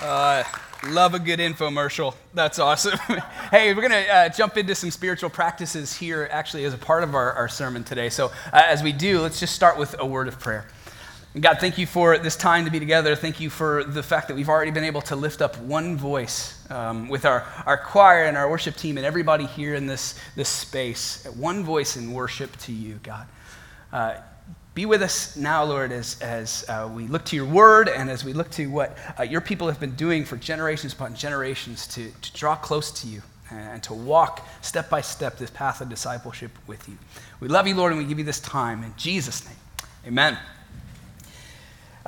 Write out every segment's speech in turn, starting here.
Uh, love a good infomercial. That's awesome. hey, we're going to uh, jump into some spiritual practices here, actually, as a part of our, our sermon today. So, uh, as we do, let's just start with a word of prayer. God, thank you for this time to be together. Thank you for the fact that we've already been able to lift up one voice um, with our, our choir and our worship team and everybody here in this, this space. One voice in worship to you, God. Be with us now, Lord, as, as uh, we look to your word and as we look to what uh, your people have been doing for generations upon generations to, to draw close to you and to walk step by step this path of discipleship with you. We love you, Lord, and we give you this time. In Jesus' name, amen.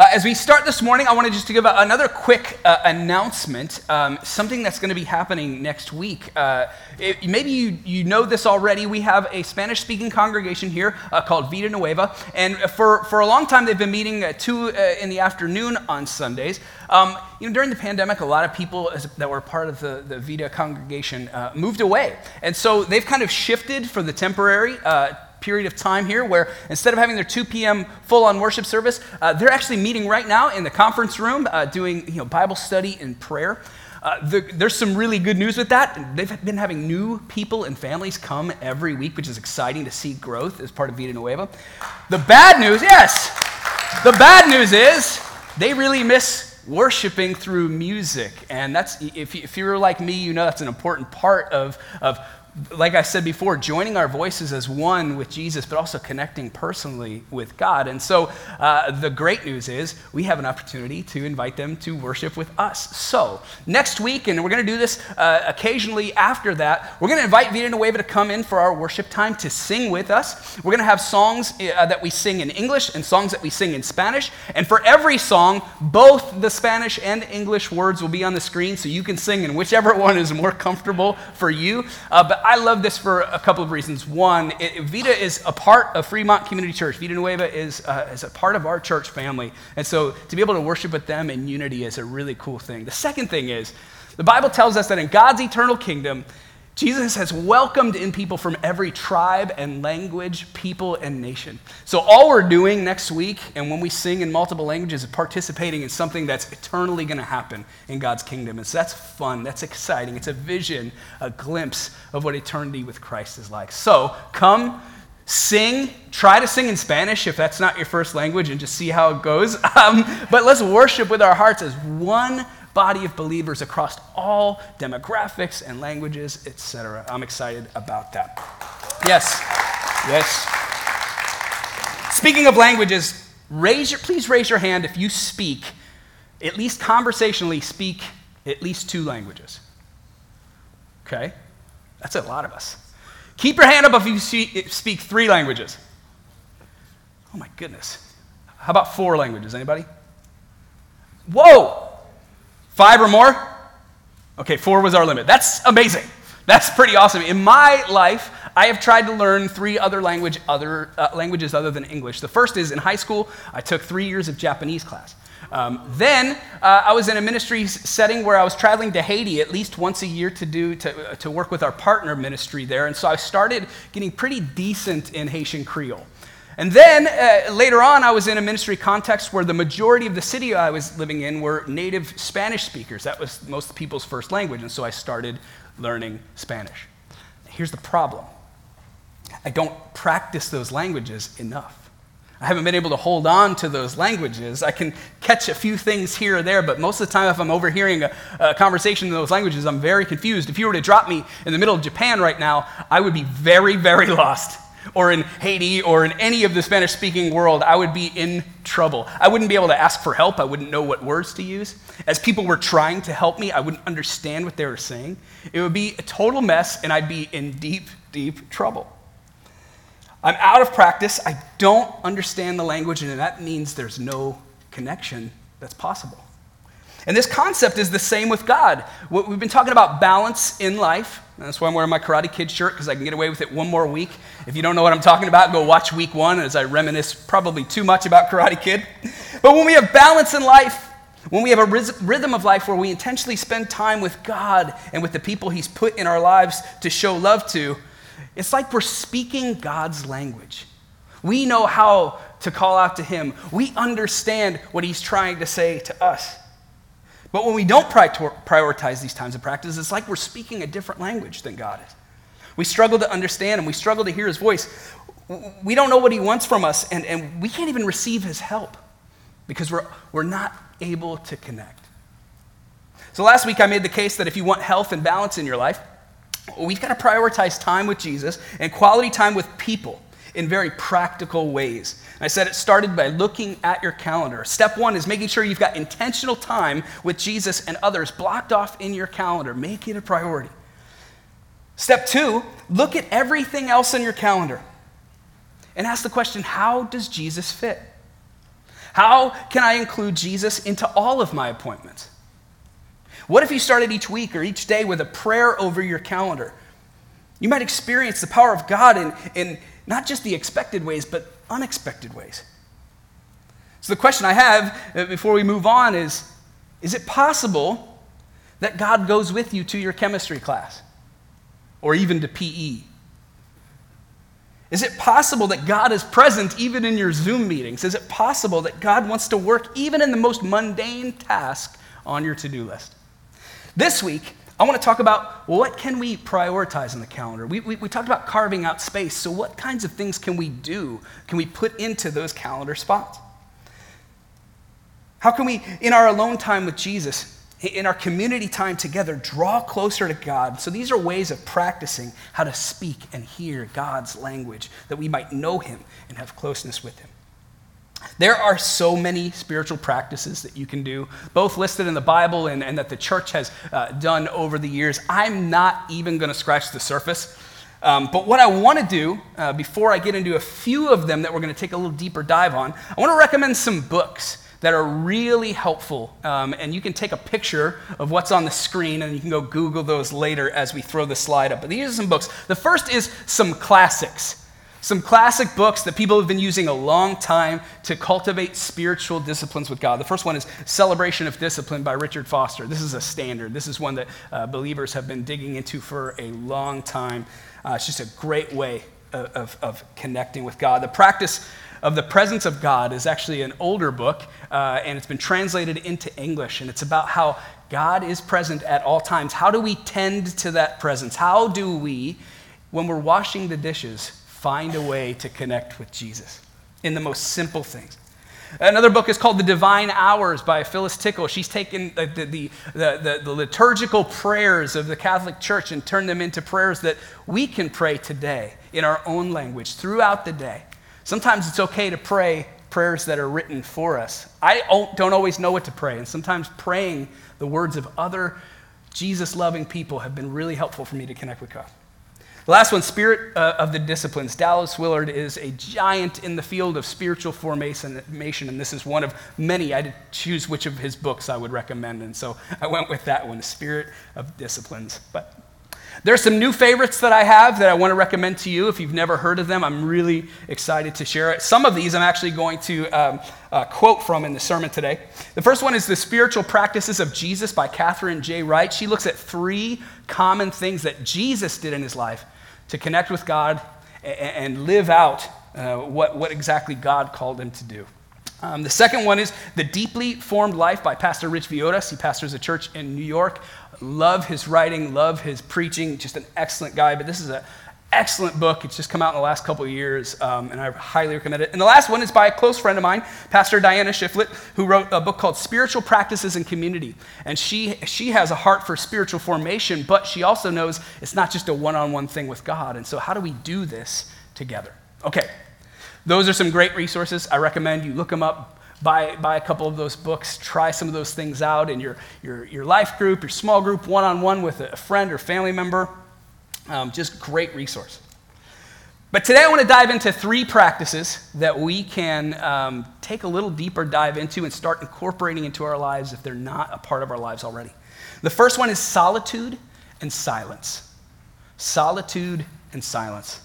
Uh, as we start this morning, I wanted just to give a, another quick uh, announcement, um, something that's going to be happening next week. Uh, it, maybe you, you know this already. We have a Spanish speaking congregation here uh, called Vida Nueva, and for, for a long time they've been meeting at 2 uh, in the afternoon on Sundays. Um, you know, during the pandemic, a lot of people that were part of the, the Vida congregation uh, moved away. And so they've kind of shifted for the temporary period of time here where instead of having their 2 p.m. full on worship service, uh, they're actually meeting right now in the conference room uh, doing you know, Bible study and prayer. Uh, the, there's some really good news with that. They've been having new people and families come every week, which is exciting to see growth as part of Vida Nueva. The bad news, yes, the bad news is they really miss worshiping through music. And that's, if, if you're like me, you know that's an important part of, of like I said before, joining our voices as one with Jesus, but also connecting personally with God. And so uh, the great news is we have an opportunity to invite them to worship with us. So next week, and we're going to do this uh, occasionally after that, we're going to invite Vida Nueva to come in for our worship time to sing with us. We're going to have songs uh, that we sing in English and songs that we sing in Spanish. And for every song, both the Spanish and English words will be on the screen so you can sing in whichever one is more comfortable for you. Uh, but I love this for a couple of reasons. One, it, Vida is a part of Fremont Community Church. Vida Nueva is, uh, is a part of our church family. And so to be able to worship with them in unity is a really cool thing. The second thing is, the Bible tells us that in God's eternal kingdom, Jesus has welcomed in people from every tribe and language, people and nation. So, all we're doing next week, and when we sing in multiple languages, is participating in something that's eternally going to happen in God's kingdom. And so that's fun, that's exciting. It's a vision, a glimpse of what eternity with Christ is like. So, come. Sing, try to sing in Spanish if that's not your first language and just see how it goes. Um, but let's worship with our hearts as one body of believers across all demographics and languages, etc. I'm excited about that. Yes, yes. Speaking of languages, raise your, please raise your hand if you speak, at least conversationally, speak at least two languages. Okay? That's a lot of us. Keep your hand up if you speak three languages. Oh my goodness. How about four languages? Anybody? Whoa! Five or more? Okay, four was our limit. That's amazing. That's pretty awesome. In my life, I have tried to learn three other language, other uh, languages other than English. The first is in high school, I took three years of Japanese class. Um, then uh, I was in a ministry setting where I was traveling to Haiti at least once a year to do to, uh, to work with our partner ministry there, and so I started getting pretty decent in Haitian Creole. And then uh, later on, I was in a ministry context where the majority of the city I was living in were native Spanish speakers. That was most people's first language. And so I started learning Spanish. Here's the problem I don't practice those languages enough. I haven't been able to hold on to those languages. I can catch a few things here or there, but most of the time, if I'm overhearing a, a, conversation in those languages, I'm very confused. If you were to drop me in the middle of Japan right now, I would be very, very lost or in Haiti or in any of the Spanish speaking world, I would be in trouble. I wouldn't be able to ask for help. I wouldn't know what words to use. As people were trying to help me, I wouldn't understand what they were saying. It would be a total mess, and I'd be in deep, deep trouble. I'm out of practice. I don't understand the language, and that means there's no connection that's possible. And this concept is the same with God. We've been talking about balance in life. That's why I'm wearing my Karate Kid shirt, because I can get away with it one more week. If you don't know what I'm talking about, go watch week one as I reminisce probably too much about Karate Kid. But when we have balance in life, when we have a rhythm of life where we intentionally spend time with God and with the people He's put in our lives to show love to, it's like we're speaking God's language. We know how to call out to Him, we understand what He's trying to say to us. But when we don't prioritize these times of practice, it's like we're speaking a different language than God is. We struggle to understand him, we struggle to hear his voice. We don't know what he wants from us, and, and we can't even receive his help because we're, we're not able to connect. So last week I made the case that if you want health and balance in your life, we've got to prioritize time with Jesus and quality time with people in very practical ways. And I said it started by looking at your calendar. Step one is making sure you've got intentional time with Jesus and others blocked off in your calendar. Make it a priority. Step two, look at everything else in your calendar and ask the question how does Jesus fit? How can I include Jesus into all of my appointments? What if you started each week or each day with a prayer over your calendar? You might experience the power of God in, in not just the expected ways, but unexpected ways. So, the question I have uh, before we move on is Is it possible that God goes with you to your chemistry class or even to PE? Is it possible that God is present even in your Zoom meetings? Is it possible that God wants to work even in the most mundane task on your to do list? This week, I want to talk about what can we prioritize in the calendar? We, we, we, talked about carving out space. So, what kinds of things can we do? Can we put into those calendar spots? How can we, in our alone time with Jesus, in our community time together, draw closer to God? So, these are ways of practicing how to speak and hear God's language that we might know Him and have closeness with Him. There are so many spiritual practices that you can do, both listed in the Bible and, and that the church has uh, done over the years. I'm not even going to scratch the surface. Um, but what I want to do, uh, before I get into a few of them that we're going to take a little deeper dive on, I want to recommend some books that are really helpful. Um, and you can take a picture of what's on the screen and you can go Google those later as we throw the slide up. But these are some books. The first is some classics. Some classic books that people have been using a long time to cultivate spiritual disciplines with God. The first one is Celebration of Discipline by Richard Foster. This is a standard. This is one that uh, believers have been digging into for a long time. Uh, it's just a great way of, of, of, connecting with God. The practice of the presence of God is actually an older book, uh, and it's been translated into English, and it's about how God is present at all times. How do we tend to that presence? How do we, when we're washing the dishes, find a way to connect with Jesus in the most simple things. Another book is called The Divine Hours by Phyllis Tickle. She's taken the, the, the, the, liturgical prayers of the Catholic Church and turned them into prayers that we can pray today in our own language throughout the day. Sometimes it's okay to pray prayers that are written for us. I don't always know what to pray, and sometimes praying the words of other Jesus loving people have been really helpful for me to connect with God. Last one, Spirit uh, of the Disciplines. Dallas Willard is a giant in the field of spiritual formation, and this is one of many. I had to choose which of his books I would recommend, and so I went with that one, Spirit of Disciplines. But there's some new favorites that I have that I want to recommend to you. If you've never heard of them, I'm really excited to share it. Some of these I'm actually going to um, uh, quote from in the sermon today. The first one is The Spiritual Practices of Jesus by Catherine J. Wright. She looks at three common things that Jesus did in his life to connect with God and live out uh, what, what exactly God called him to do. Um, the second one is The Deeply Formed Life by Pastor Rich Villodas. He pastors a church in New York. Love his writing, love his preaching, just an excellent guy. But this is a, excellent book. It's just come out in the last couple of years, um, and I highly recommend it. And the last one is by a close friend of mine, Pastor Diana Shiflett, who wrote a book called Spiritual Practices in Community. And she, she has a heart for spiritual formation, but she also knows it's not just a one on one thing with God. And so, how do we do this together? Okay, those are some great resources. I recommend you look them up. Buy, buy a couple of those books, try some of those things out in your, your, your life group, your small group, one on one with a friend or family member. Um, just great resource. But today I want to dive into three practices that we can um, take a little deeper dive into and start incorporating into our lives if they're not a part of our lives already. The first one is solitude and silence. Solitude and silence.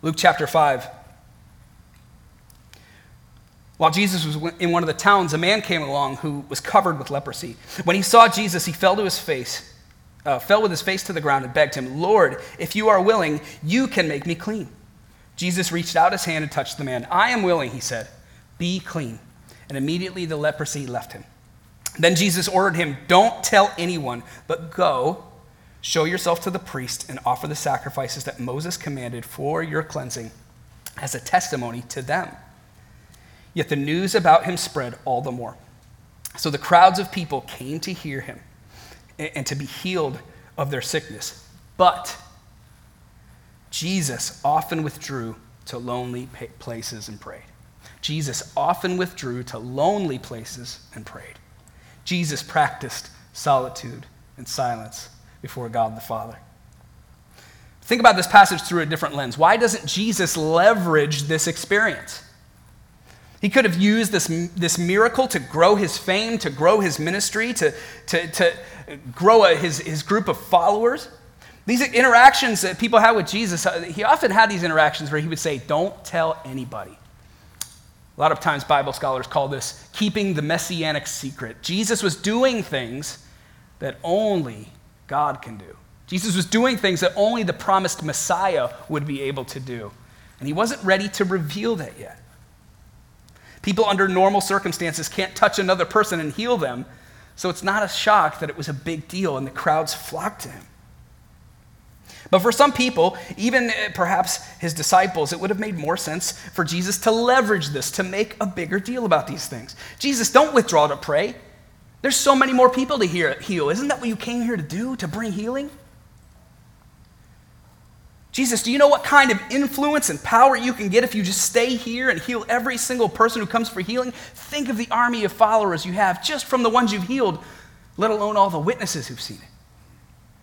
Luke chapter 5. While Jesus was in one of the towns, a man came along who was covered with leprosy. When he saw Jesus, he fell to his face uh, fell with his face to the ground and begged him, Lord, if you are willing, you can make me clean. Jesus reached out his hand and touched the man. I am willing, he said. Be clean. And immediately the leprosy left him. Then Jesus ordered him, Don't tell anyone, but go, show yourself to the priest, and offer the sacrifices that Moses commanded for your cleansing as a testimony to them. Yet the news about him spread all the more. So the crowds of people came to hear him and to be healed of their sickness. But Jesus often withdrew to lonely places and prayed. Jesus often withdrew to lonely places and prayed. Jesus practiced solitude and silence before God the Father. Think about this passage through a different lens. Why doesn't Jesus leverage this experience? He could have used this, this miracle to grow his fame, to grow his ministry, to, to, to grow a, his, his group of followers. These interactions that people had with Jesus, uh, he often had these interactions where he would say, Don't tell anybody. A lot of times, Bible scholars call this keeping the messianic secret. Jesus was doing things that only God can do. Jesus was doing things that only the promised Messiah would be able to do. And he wasn't ready to reveal that yet. People under normal circumstances can't touch another person and heal them, so it's not a shock that it was a big deal and the crowds flocked to him. But for some people, even eh, perhaps his disciples, it would have made more sense for Jesus to leverage this, to make a bigger deal about these things. Jesus, don't withdraw to pray. There's so many more people to heal. Isn't that what you came here to do, to bring healing? Jesus, do you know what kind of influence and power you can get if you just stay here and heal every single person who comes for healing? Think of the army of followers you have just from the ones you've healed, let alone all the witnesses who've seen it.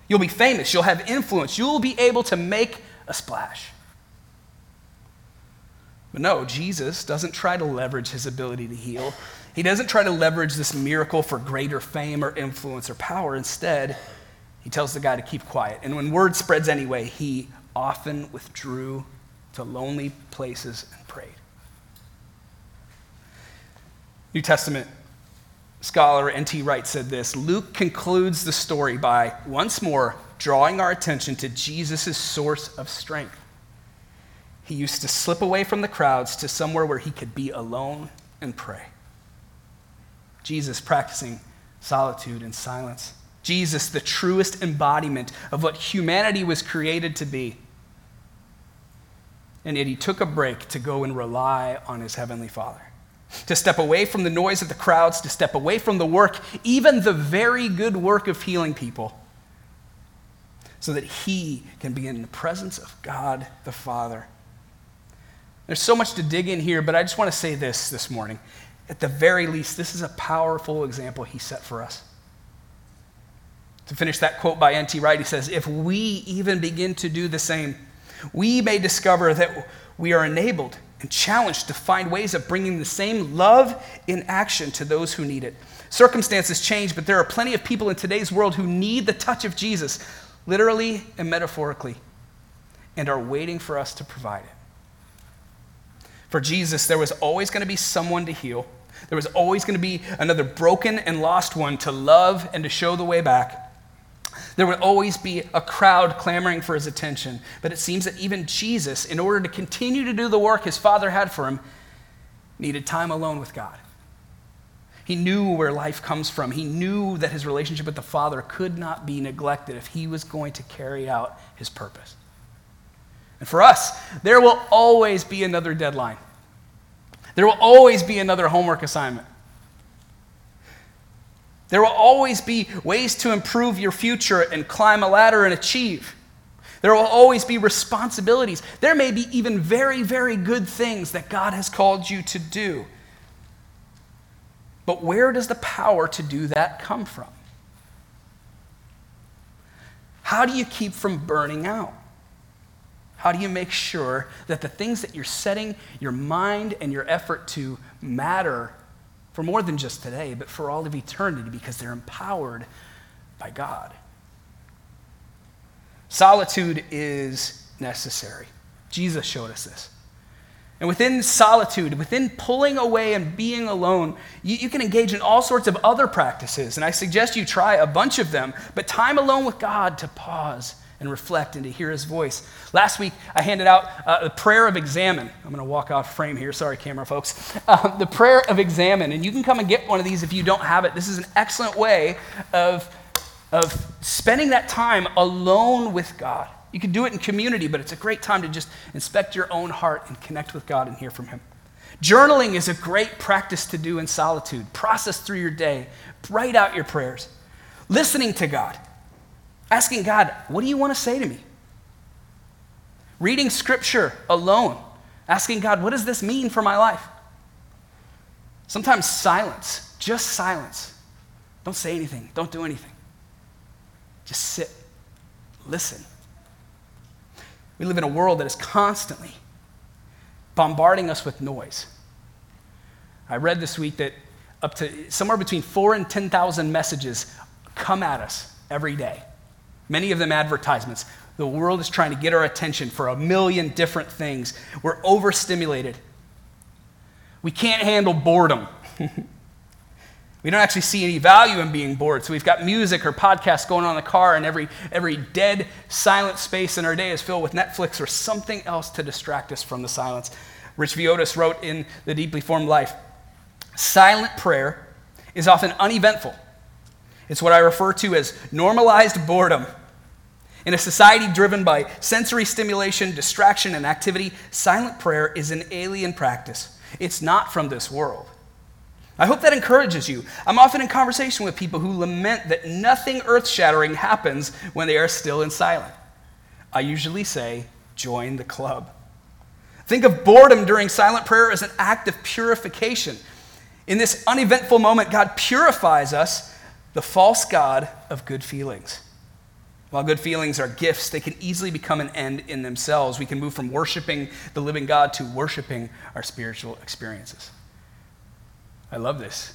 You'll be famous, you'll have influence, you'll be able to make a splash. But no, Jesus doesn't try to leverage his ability to heal. He doesn't try to leverage this miracle for greater fame or influence or power. Instead, he tells the guy to keep quiet. And when word spreads anyway, he often withdrew to lonely places and prayed. New Testament scholar N.T. Wright said this Luke concludes the story by once more drawing our attention to Jesus' source of strength. He used to slip away from the crowds to somewhere where he could be alone and pray. Jesus practicing solitude and silence. Jesus, the truest embodiment of what humanity was created to be. And yet he took a break to go and rely on his heavenly Father, to step away from the noise of the crowds, to step away from the work, even the very good work of healing people, so that he can be in the presence of God the Father. There's so much to dig in here, but I just want to say this this morning. At the very least, this is a powerful example he set for us. To finish that quote by N.T. Wright, he says, If we even begin to do the same, we may discover that we are enabled and challenged to find ways of bringing the same love in action to those who need it. Circumstances change, but there are plenty of people in today's world who need the touch of Jesus, literally and metaphorically, and are waiting for us to provide it. For Jesus, there was always going to be someone to heal. There was always going to be another broken and lost one to love and to show the way back. There would always be a crowd clamoring for his attention. But it seems that even Jesus, in order to continue to do the work his Father had for him, needed time alone with God. He knew where life comes from. He knew that his relationship with the Father could not be neglected if he was going to carry out his purpose. And for us, there will always be another deadline. There will always be another homework assignment. There will always be ways to improve your future and climb a ladder and achieve. There will always be responsibilities. There may be even very, very good things that God has called you to do. But where does the power to do that come from? How do you keep from burning out? How do you make sure that the things that you're setting your mind and your effort to matter for more than just today, but for all of eternity because they're empowered by God. Solitude is necessary. Jesus showed us this. And within solitude, within pulling away and being alone, you, you, can engage in all sorts of other practices. And I suggest you try a bunch of them. But time alone with God to pause and reflect and to hear his voice. Last week, I handed out uh, the prayer of examen. I'm going to walk off frame here. Sorry, camera folks. Uh, the prayer of examen. And you can come and get one of these if you don't have it. This is an excellent way of, of spending that time alone with God. You can do it in community, but it's a great time to just inspect your own heart and connect with God and hear from him. Journaling is a great practice to do in solitude. Process through your day, write out your prayers. Listening to God, asking God, what do you want to say to me? Reading scripture alone, asking God, what does this mean for my life? Sometimes silence, just silence. Don't say anything, don't do anything. Just sit, listen. We live in a world that is constantly bombarding us with noise. I read this week that up to somewhere between four and 10,000 messages come at us every day. Many of them advertisements. The world is trying to get our attention for a million different things. We're overstimulated. We can't handle boredom. we don't actually see any value in being bored. So we've got music or podcasts going on in the car, and every, every dead, silent space in our day is filled with Netflix or something else to distract us from the silence. Rich Villodas wrote in The Deeply Formed Life Silent prayer is often uneventful. It's what I refer to as normalized boredom. In a society driven by sensory stimulation, distraction, and activity, silent prayer is an alien practice. It's not from this world. I hope that encourages you. I'm often in conversation with people who lament that nothing earth shattering happens when they are still and silent. I usually say, join the club. Think of boredom during silent prayer as an act of purification. In this uneventful moment, God purifies us, the false God of good feelings. While good feelings are gifts, they can easily become an end in themselves. We can move from worshiping the living God to worshiping our spiritual experiences. I love this.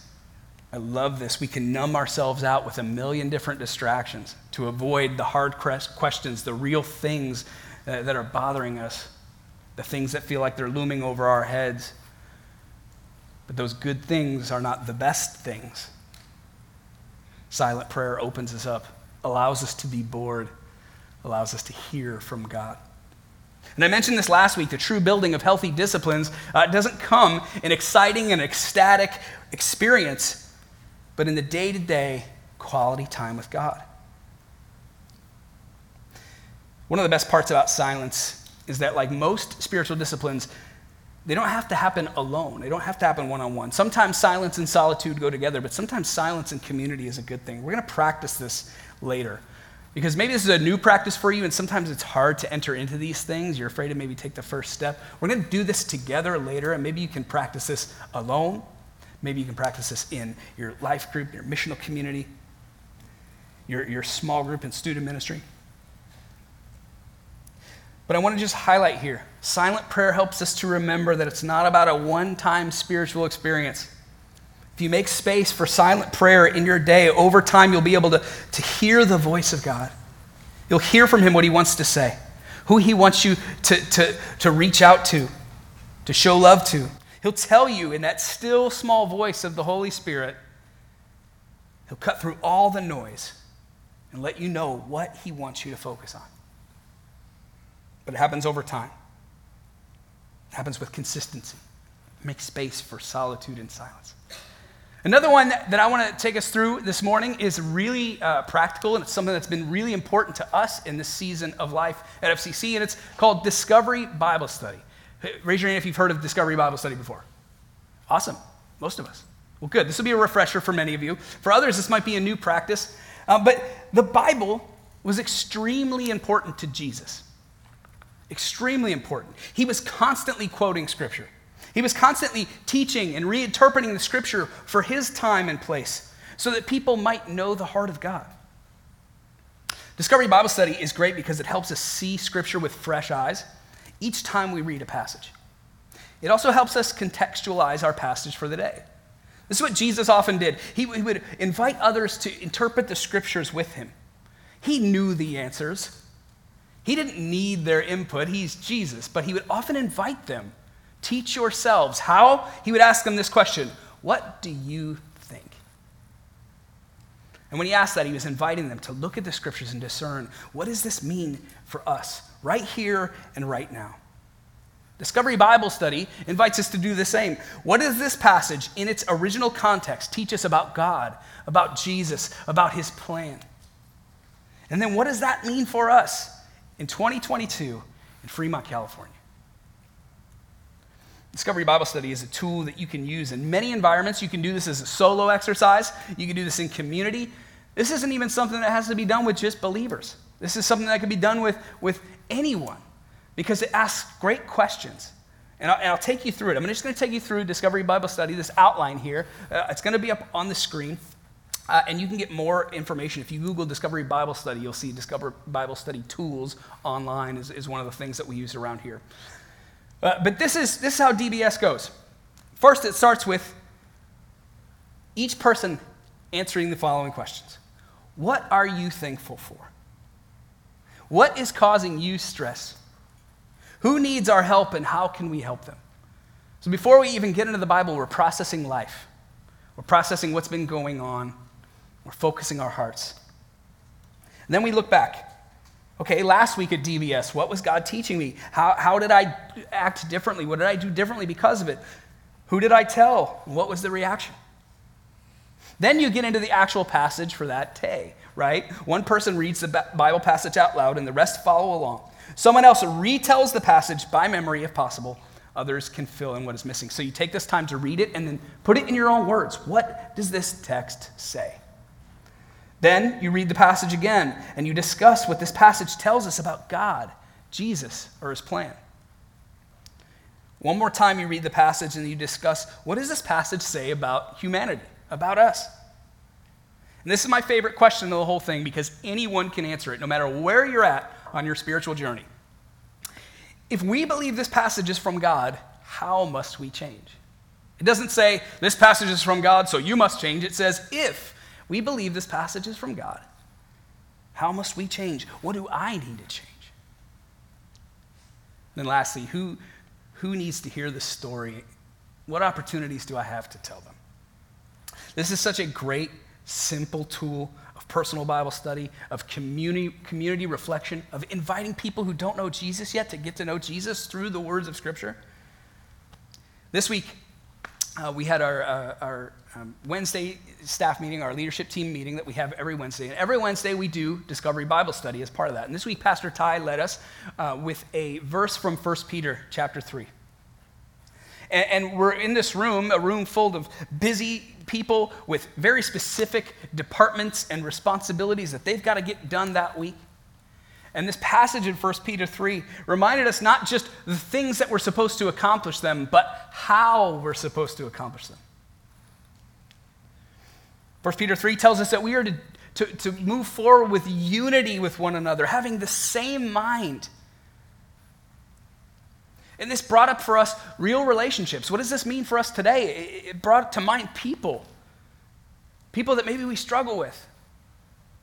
I love this. We can numb ourselves out with a million different distractions to avoid the hard questions, the real things that are bothering us the things that feel like they're looming over our heads. But those good things are not the best things. Silent prayer opens us up, allows us to be bored, allows us to hear from God. And I mentioned this last week the true building of healthy disciplines uh, doesn't come in exciting and ecstatic experience, but in the day to day quality time with God. One of the best parts about silence is that, like most spiritual disciplines, they don't have to happen alone. They don't have to happen one on one. Sometimes silence and solitude go together, but sometimes silence and community is a good thing. We're going to practice this later. Because maybe this is a new practice for you, and sometimes it's hard to enter into these things. You're afraid to maybe take the first step. We're going to do this together later, and maybe you can practice this alone. Maybe you can practice this in your life group, your missional community, your, your small group and student ministry. But I want to just highlight here silent prayer helps us to remember that it's not about a one time spiritual experience. If you make space for silent prayer in your day, over time you'll be able to, to hear the voice of God. You'll hear from Him what He wants to say, who He wants you to, to, to reach out to, to show love to. He'll tell you in that still small voice of the Holy Spirit, He'll cut through all the noise and let you know what He wants you to focus on but it happens over time. Happens with consistency. Make space for solitude and silence. Another one that, that I want to take us through this morning is really uh, practical, and it's something that's been really important to us in this season of life at FCC, and it's called Discovery Bible Study. Raise your hand if you've heard of Discovery Bible Study before. Awesome. Most of us. Well, good. This will be a refresher for many of you. For others, this might be a new practice. Uh, but the Bible was extremely important to Jesus. Extremely important. He was constantly quoting Scripture. He was constantly teaching and reinterpreting the Scripture for his time and place so that people might know the heart of God. Discovery Bible Study is great because it helps us see Scripture with fresh eyes each time we read a passage. It also helps us contextualize our passage for the day. This is what Jesus often did. He, would invite others to interpret the Scriptures with him. He knew the answers, he didn't need their input, he's Jesus, but he would often invite them. Teach yourselves. How? He would ask them this question What do you think? And when he asked that, he was inviting them to look at the scriptures and discern what does this mean for us right here and right now? Discovery Bible Study invites us to do the same. What does this passage, in its original context, teach us about God, about Jesus, about his plan? And then what does that mean for us in 2022 in Fremont, California? Discovery Bible Study is a tool that you can use in many environments. You can do this as a solo exercise, you can do this in community. This isn't even something that has to be done with just believers. This is something that can be done with, with anyone because it asks great questions. And I'll, and I'll take you through it. I'm just going to take you through Discovery Bible Study, this outline here. Uh, it's going to be up on the screen. Uh, and you can get more information. If you Google Discovery Bible Study, you'll see Discover Bible Study Tools online, is, is one of the things that we use around here. Uh, but this is, this is how DBS goes. First, it starts with each person answering the following questions What are you thankful for? What is causing you stress? Who needs our help and how can we help them? So before we even get into the Bible, we're processing life. We're processing what's been going on. We're focusing our hearts. And then we look back. Okay, last week at DBS, what was God teaching me? How, how did I act differently? What did I do differently because of it? Who did I tell? What was the reaction? Then you get into the actual passage for that day, right? One person reads the Bible passage out loud and the rest follow along. Someone else retells the passage by memory if possible. Others can fill in what is missing. So you take this time to read it and then put it in your own words. What does this text say? Then you read the passage again and you discuss what this passage tells us about God, Jesus, or his plan. One more time, you read the passage and you discuss what does this passage say about humanity, about us? And this is my favorite question of the whole thing because anyone can answer it, no matter where you're at on your spiritual journey. If we believe this passage is from God, how must we change? It doesn't say, this passage is from God, so you must change. It says, if we believe this passage is from God, how must we change? What do I need to change? then, lastly, who, who needs to hear this story? What opportunities do I have to tell them? This is such a great, simple tool of personal Bible study, of community, community reflection, of inviting people who don't know Jesus yet to get to know Jesus through the words of Scripture. This week, uh, we had our, uh, our um, Wednesday staff meeting, our leadership team meeting that we have every Wednesday. And every Wednesday, we do Discovery Bible Study as part of that. And this week, Pastor Ty led us uh, with a verse from 1 Peter chapter 3. And, and we're in this room, a room full of busy people with very specific departments and responsibilities that they've got to get done that week. And this passage in 1 Peter 3 reminded us not just the things that we're supposed to accomplish them, but how we're supposed to accomplish them. 1 Peter 3 tells us that we are to, to, to move forward with unity with one another, having the same mind and this brought up for us real relationships. What does this mean for us today? It brought to mind people. People that maybe we struggle with.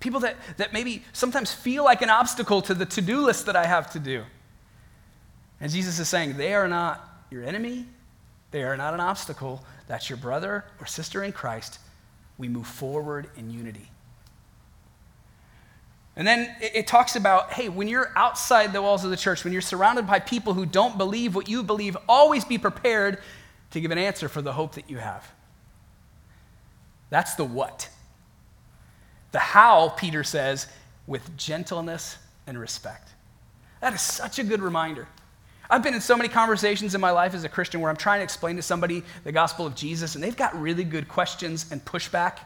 People that, that maybe sometimes feel like an obstacle to the to do list that I have to do. And Jesus is saying, they are not your enemy, they are not an obstacle. That's your brother or sister in Christ. We move forward in unity. And then it, talks about hey, when you're outside the walls of the church, when you're surrounded by people who don't believe what you believe, always be prepared to give an answer for the hope that you have. That's the what. The how, Peter says, with gentleness and respect. That is such a good reminder. I've been in so many conversations in my life as a Christian where I'm trying to explain to somebody the gospel of Jesus, and they've got really good questions and pushback.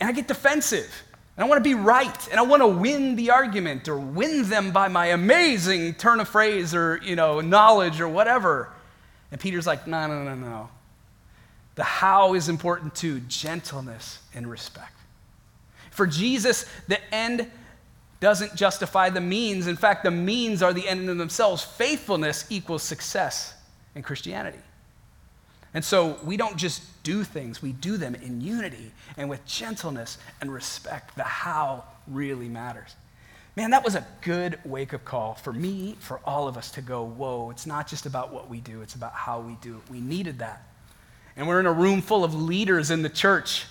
And I get defensive. And I want to be right, and I want to win the argument or win them by my amazing turn of phrase or, you know, knowledge or whatever. And Peter's like, no, no, no, no. The how is important too gentleness and respect. For Jesus, the end doesn't justify the means. In fact, the means are the end in themselves. Faithfulness equals success in Christianity. And so we don't just do things, we do them in unity and with gentleness and respect. The how really matters. Man, that was a good wake up call for me, for all of us to go, whoa, it's not just about what we do, it's about how we do it. We needed that. And we're in a room full of leaders in the church.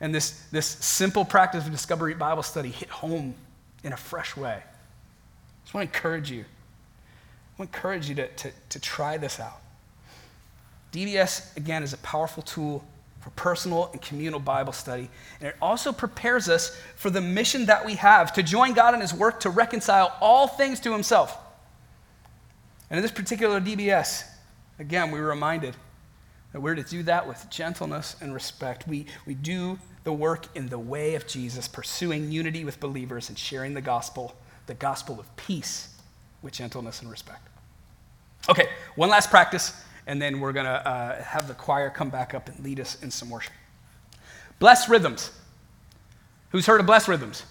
And this, this simple practice of Discovery Bible study hit home in a fresh way. I just want to encourage you. I want to encourage you to, to, to try this out. DBS, again, is a powerful tool for personal and communal Bible study. And it also prepares us for the mission that we have to join God in His work to reconcile all things to Himself. And in this particular DBS, again, we were reminded that we're to do that with gentleness and respect. We, we do the work in the way of Jesus, pursuing unity with believers and sharing the gospel, the gospel of peace, with gentleness and respect. Okay, one last practice and then we're going to uh, have the choir come back up and lead us in some worship. Bless rhythms. Who's heard of bless rhythms?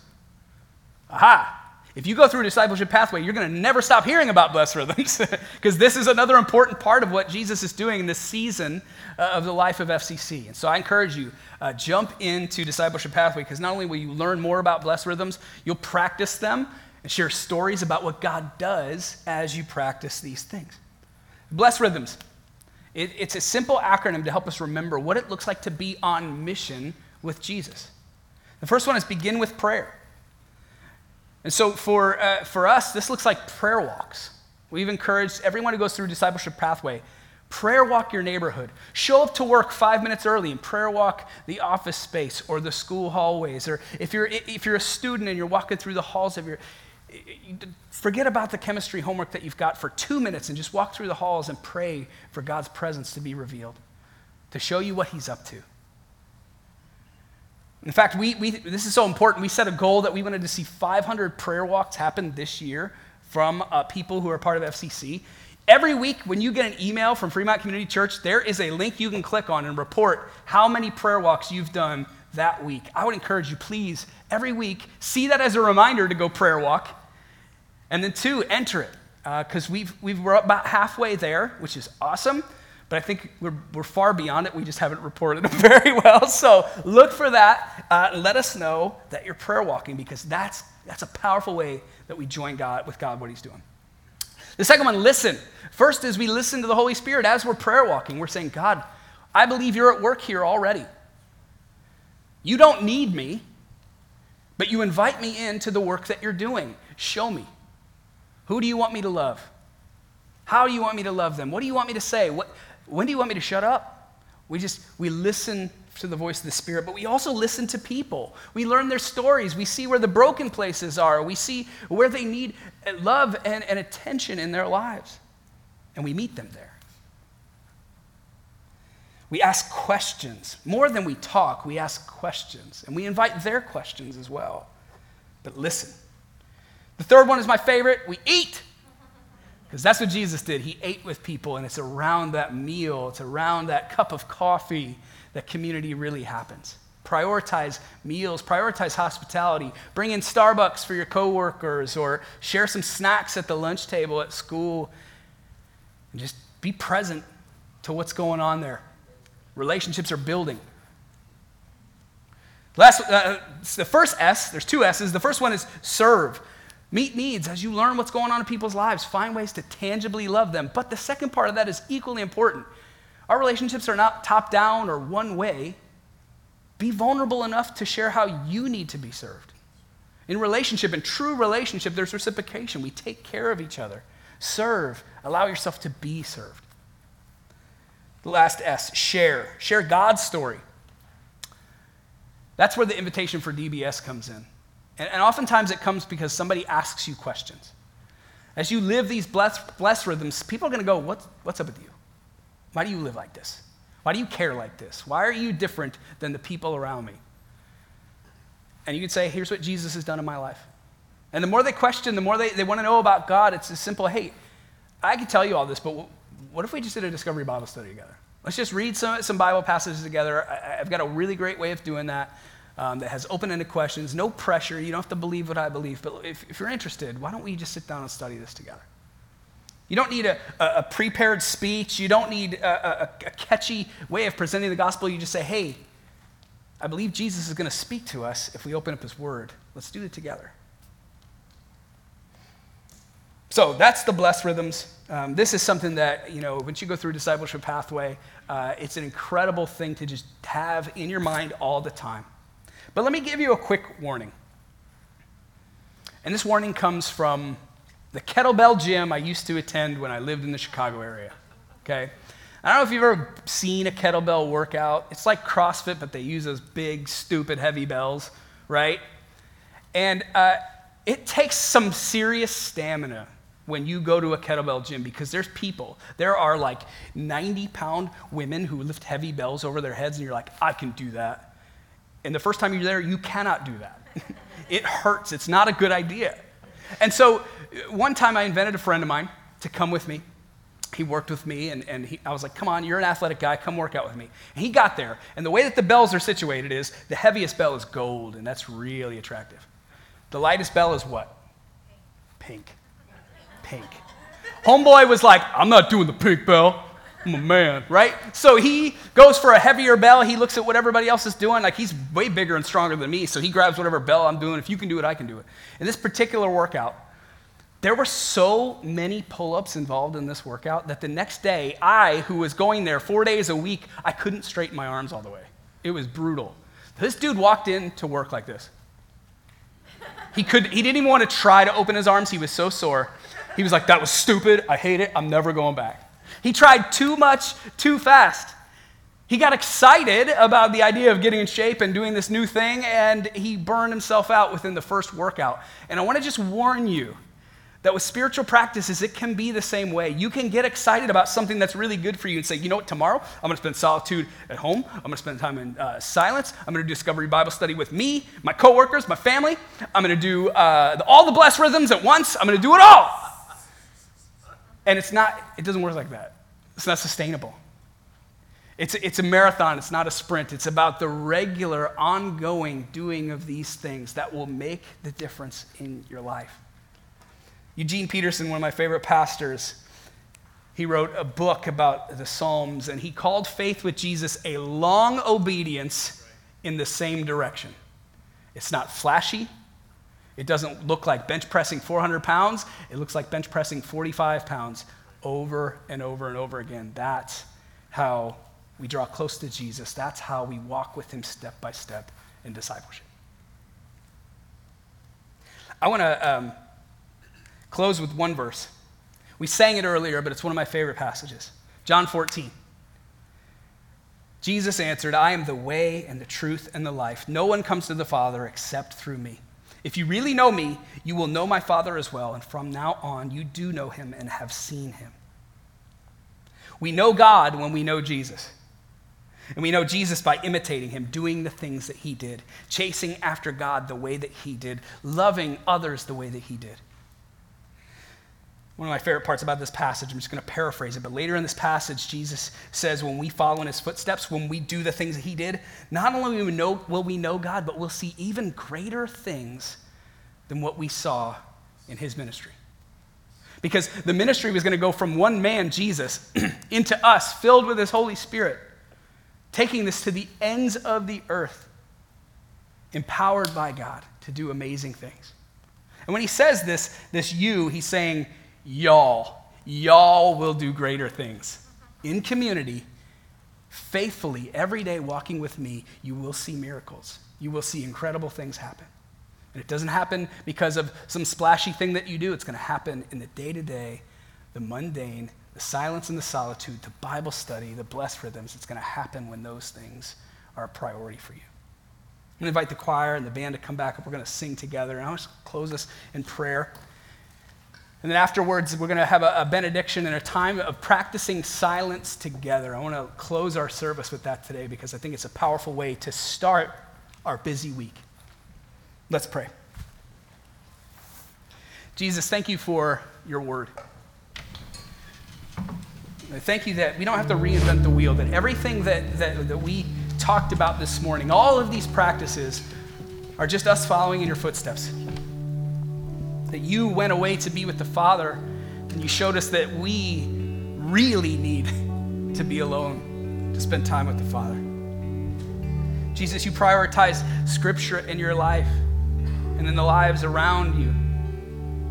Aha! If you go through a discipleship pathway, you're going to never stop hearing about blessed rhythms because this is another important part of what Jesus is doing in this season uh, of the life of FCC. And so I encourage you, uh, jump into discipleship pathway because not only will you learn more about blessed rhythms, you'll practice them and share stories about what God does as you practice these things. Blessed rhythms. It, it's a simple acronym to help us remember what it looks like to be on mission with Jesus. The first one is begin with prayer. And so for, uh, for us, this looks like prayer walks. We've encouraged everyone who goes through discipleship pathway, prayer walk your neighborhood. Show up to work five minutes early and prayer walk the office space or the school hallways. Or if you're, if you're a student and you're walking through the halls of your, Forget about the chemistry homework that you've got for two minutes and just walk through the halls and pray for God's presence to be revealed, to show you what He's up to. In fact, we, we, this is so important. We set a goal that we wanted to see 500 prayer walks happen this year from uh, people who are part of FCC. Every week, when you get an email from Fremont Community Church, there is a link you can click on and report how many prayer walks you've done that week. I would encourage you, please, every week, see that as a reminder to go prayer walk. And then, two, enter it. Because uh, we've, we've, we're about halfway there, which is awesome. But I think we're, we're far beyond it. We just haven't reported it very well. So look for that. Uh, let us know that you're prayer walking because that's, that's a powerful way that we join God with God, what He's doing. The second one, listen. First is we listen to the Holy Spirit as we're prayer walking. We're saying, God, I believe you're at work here already. You don't need me, but you invite me into the work that you're doing. Show me. Who do you want me to love? How do you want me to love them? What do you want me to say? What, when do you want me to shut up? We just, we listen to the voice of the Spirit, but we also listen to people. We learn their stories. We see where the broken places are. We see where they need love and, and attention in their lives. And we meet them there. We ask questions. More than we talk, we ask questions. And we invite their questions as well. But listen. The third one is my favorite. We eat. Because that's what Jesus did. He ate with people, and it's around that meal, it's around that cup of coffee that community really happens. Prioritize meals, prioritize hospitality. Bring in Starbucks for your coworkers, or share some snacks at the lunch table at school. And just be present to what's going on there. Relationships are building. Last, uh, the first S, there's two S's. The first one is serve. Meet needs as you learn what's going on in people's lives. Find ways to tangibly love them. But the second part of that is equally important. Our relationships are not top down or one way. Be vulnerable enough to share how you need to be served. In relationship, in true relationship, there's reciprocation. We take care of each other. Serve. Allow yourself to be served. The last S, share. Share God's story. That's where the invitation for DBS comes in. And, and oftentimes it comes because somebody asks you questions. As you live these blessed, blessed rhythms, people are going to go, what's, what's up with you? Why do you live like this? Why do you care like this? Why are you different than the people around me? And you can say, here's what Jesus has done in my life. And the more they question, the more they, they want to know about God, it's as simple, hey, I can tell you all this, but what if we just did a Discovery Bible study together? Let's just read some, some Bible passages together. I, have got a really great way of doing that um, that has open ended questions, no pressure. You don't have to believe what I believe, but if, if you're interested, why don't we just sit down and study this together? You don't need a, a, a prepared speech. You don't need a, a, catchy way of presenting the gospel. You just say, hey, I believe Jesus is going to speak to us if we open up his word. Let's do it together. So that's the blessed rhythms. Um, this is something that, you know, once you go through discipleship pathway, uh, it's an incredible thing to just have in your mind all the time. But let me give you a quick warning. And this warning comes from the kettlebell gym I used to attend when I lived in the Chicago area. Okay? I don't know if you've ever seen a kettlebell workout. It's like CrossFit, but they use those big, stupid, heavy bells, right? And uh, it takes some serious stamina when you go to a kettlebell gym because there's people. There are like 90 pound women who lift heavy bells over their heads, and you're like, I can do that. And the first time you're there, you cannot do that. it hurts. It's not a good idea. And so uh, one time I invented a friend of mine to come with me he worked with me, and, and he, I was like, come on, you're an athletic guy, come work out with me. And he got there, and the way that the bells are situated is the heaviest bell is gold, and that's really attractive. The lightest bell is what? Pink. Pink. Homeboy was like, I'm not doing the pink bell. A man, right? So he goes for a heavier bell. He looks at what everybody else is doing. Like he's way bigger and stronger than me, so he grabs whatever bell I'm doing. If you can do it, I can do it. In this particular workout, there were so many pull ups involved in this workout that the next day, I, who was going there four days a week, I couldn't straighten my arms all the way. It was brutal. This dude walked in to work like this. He, could, he didn't even want to try to open his arms, he was so sore. He was like, That was stupid. I hate it. I'm never going back. He tried too much, too fast. He got excited about the idea of getting in shape and doing this new thing, and he burned himself out within the first workout. And I want to just warn you that with spiritual practices, it can be the same way. You can get excited about something that's really good for you and say, you know what, tomorrow I'm going to spend solitude at home. I'm going to spend time in uh, silence. I'm going to do Discovery Bible study with me, my coworkers, my family. I'm going to do uh, all the blessed rhythms at once. I'm going to do it all. And it's not, it doesn't work like that. It's not sustainable. It's, it's a marathon, it's not a sprint. It's about the regular, ongoing doing of these things that will make the difference in your life. Eugene Peterson, one of my favorite pastors, he wrote a book about the Psalms, and he called faith with Jesus a long obedience in the same direction. It's not flashy. It doesn't look like bench pressing 400 pounds. It looks like bench pressing 45 pounds over and over and over again. That's how we draw close to Jesus. That's how we walk with him step by step in discipleship. I want to um, Close with one verse. We sang it earlier, but it's one of my favorite passages. John 14. Jesus answered, I am the way and the truth and the life. No one comes to the Father except through me. If you really know me, you will know my Father as well, and from now on, you do know him and have seen him. We know God when we know Jesus. And we know Jesus by imitating him, doing the things that he did, chasing after God the way that he did, loving others the way that he did. One of my favorite parts about this passage, I'm just going to paraphrase it, but later in this passage, Jesus says, when we follow in his footsteps, when we do the things that he did, not only will we know, will we know God, but we'll see even greater things than what we saw in his ministry. Because the ministry was going to go from one man, Jesus, into us, filled with his Holy Spirit, taking this to the ends of the earth, empowered by God to do amazing things. And when he says this, this you, he's saying, y'all, y'all will do greater things. In community, faithfully, every day walking with me, you will see miracles. You will see incredible things happen. And it doesn't happen because of some splashy thing that you do, it's going to happen in the day to day, the mundane, the silence and the solitude, the Bible study, the blessed rhythms. It's going to happen when those things are a priority for you. I'm going to invite the choir and the band to come back up. We're going to sing together. And I'll just close this in prayer. And then afterwards, we're going to have a, a, benediction and a time of practicing silence together. I want to close our service with that today because I think it's a powerful way to start our busy week. Let's pray. Jesus, thank you for your word. Thank you that we don't have to reinvent the wheel, that everything that, that, that we talked about this morning, all of these practices, are just us following in your footsteps that you went away to be with the Father, and you showed us that we really need to be alone to spend time with the Father. Jesus, you prioritized Scripture in your life and in the lives around you.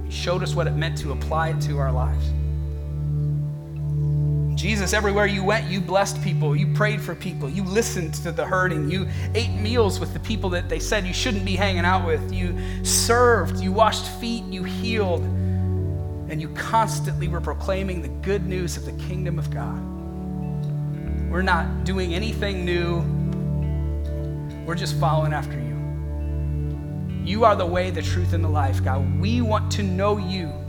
You showed us what it meant to apply it to our lives. Jesus, everywhere you went, you blessed people, you prayed for people, you listened to the hurting, you ate meals with the people that they said you shouldn't be hanging out with, you served, you washed feet, you healed, and you constantly were proclaiming the good news of the kingdom of God. We're not doing anything new, we're just following after you. You are the way, the truth, and the life, God. We want to know you.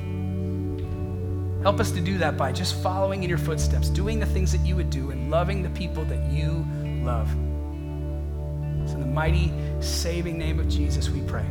Help us to do that by just following in your footsteps, doing the things that you would do, and loving the people that you love. It's in the mighty, saving name of Jesus we pray.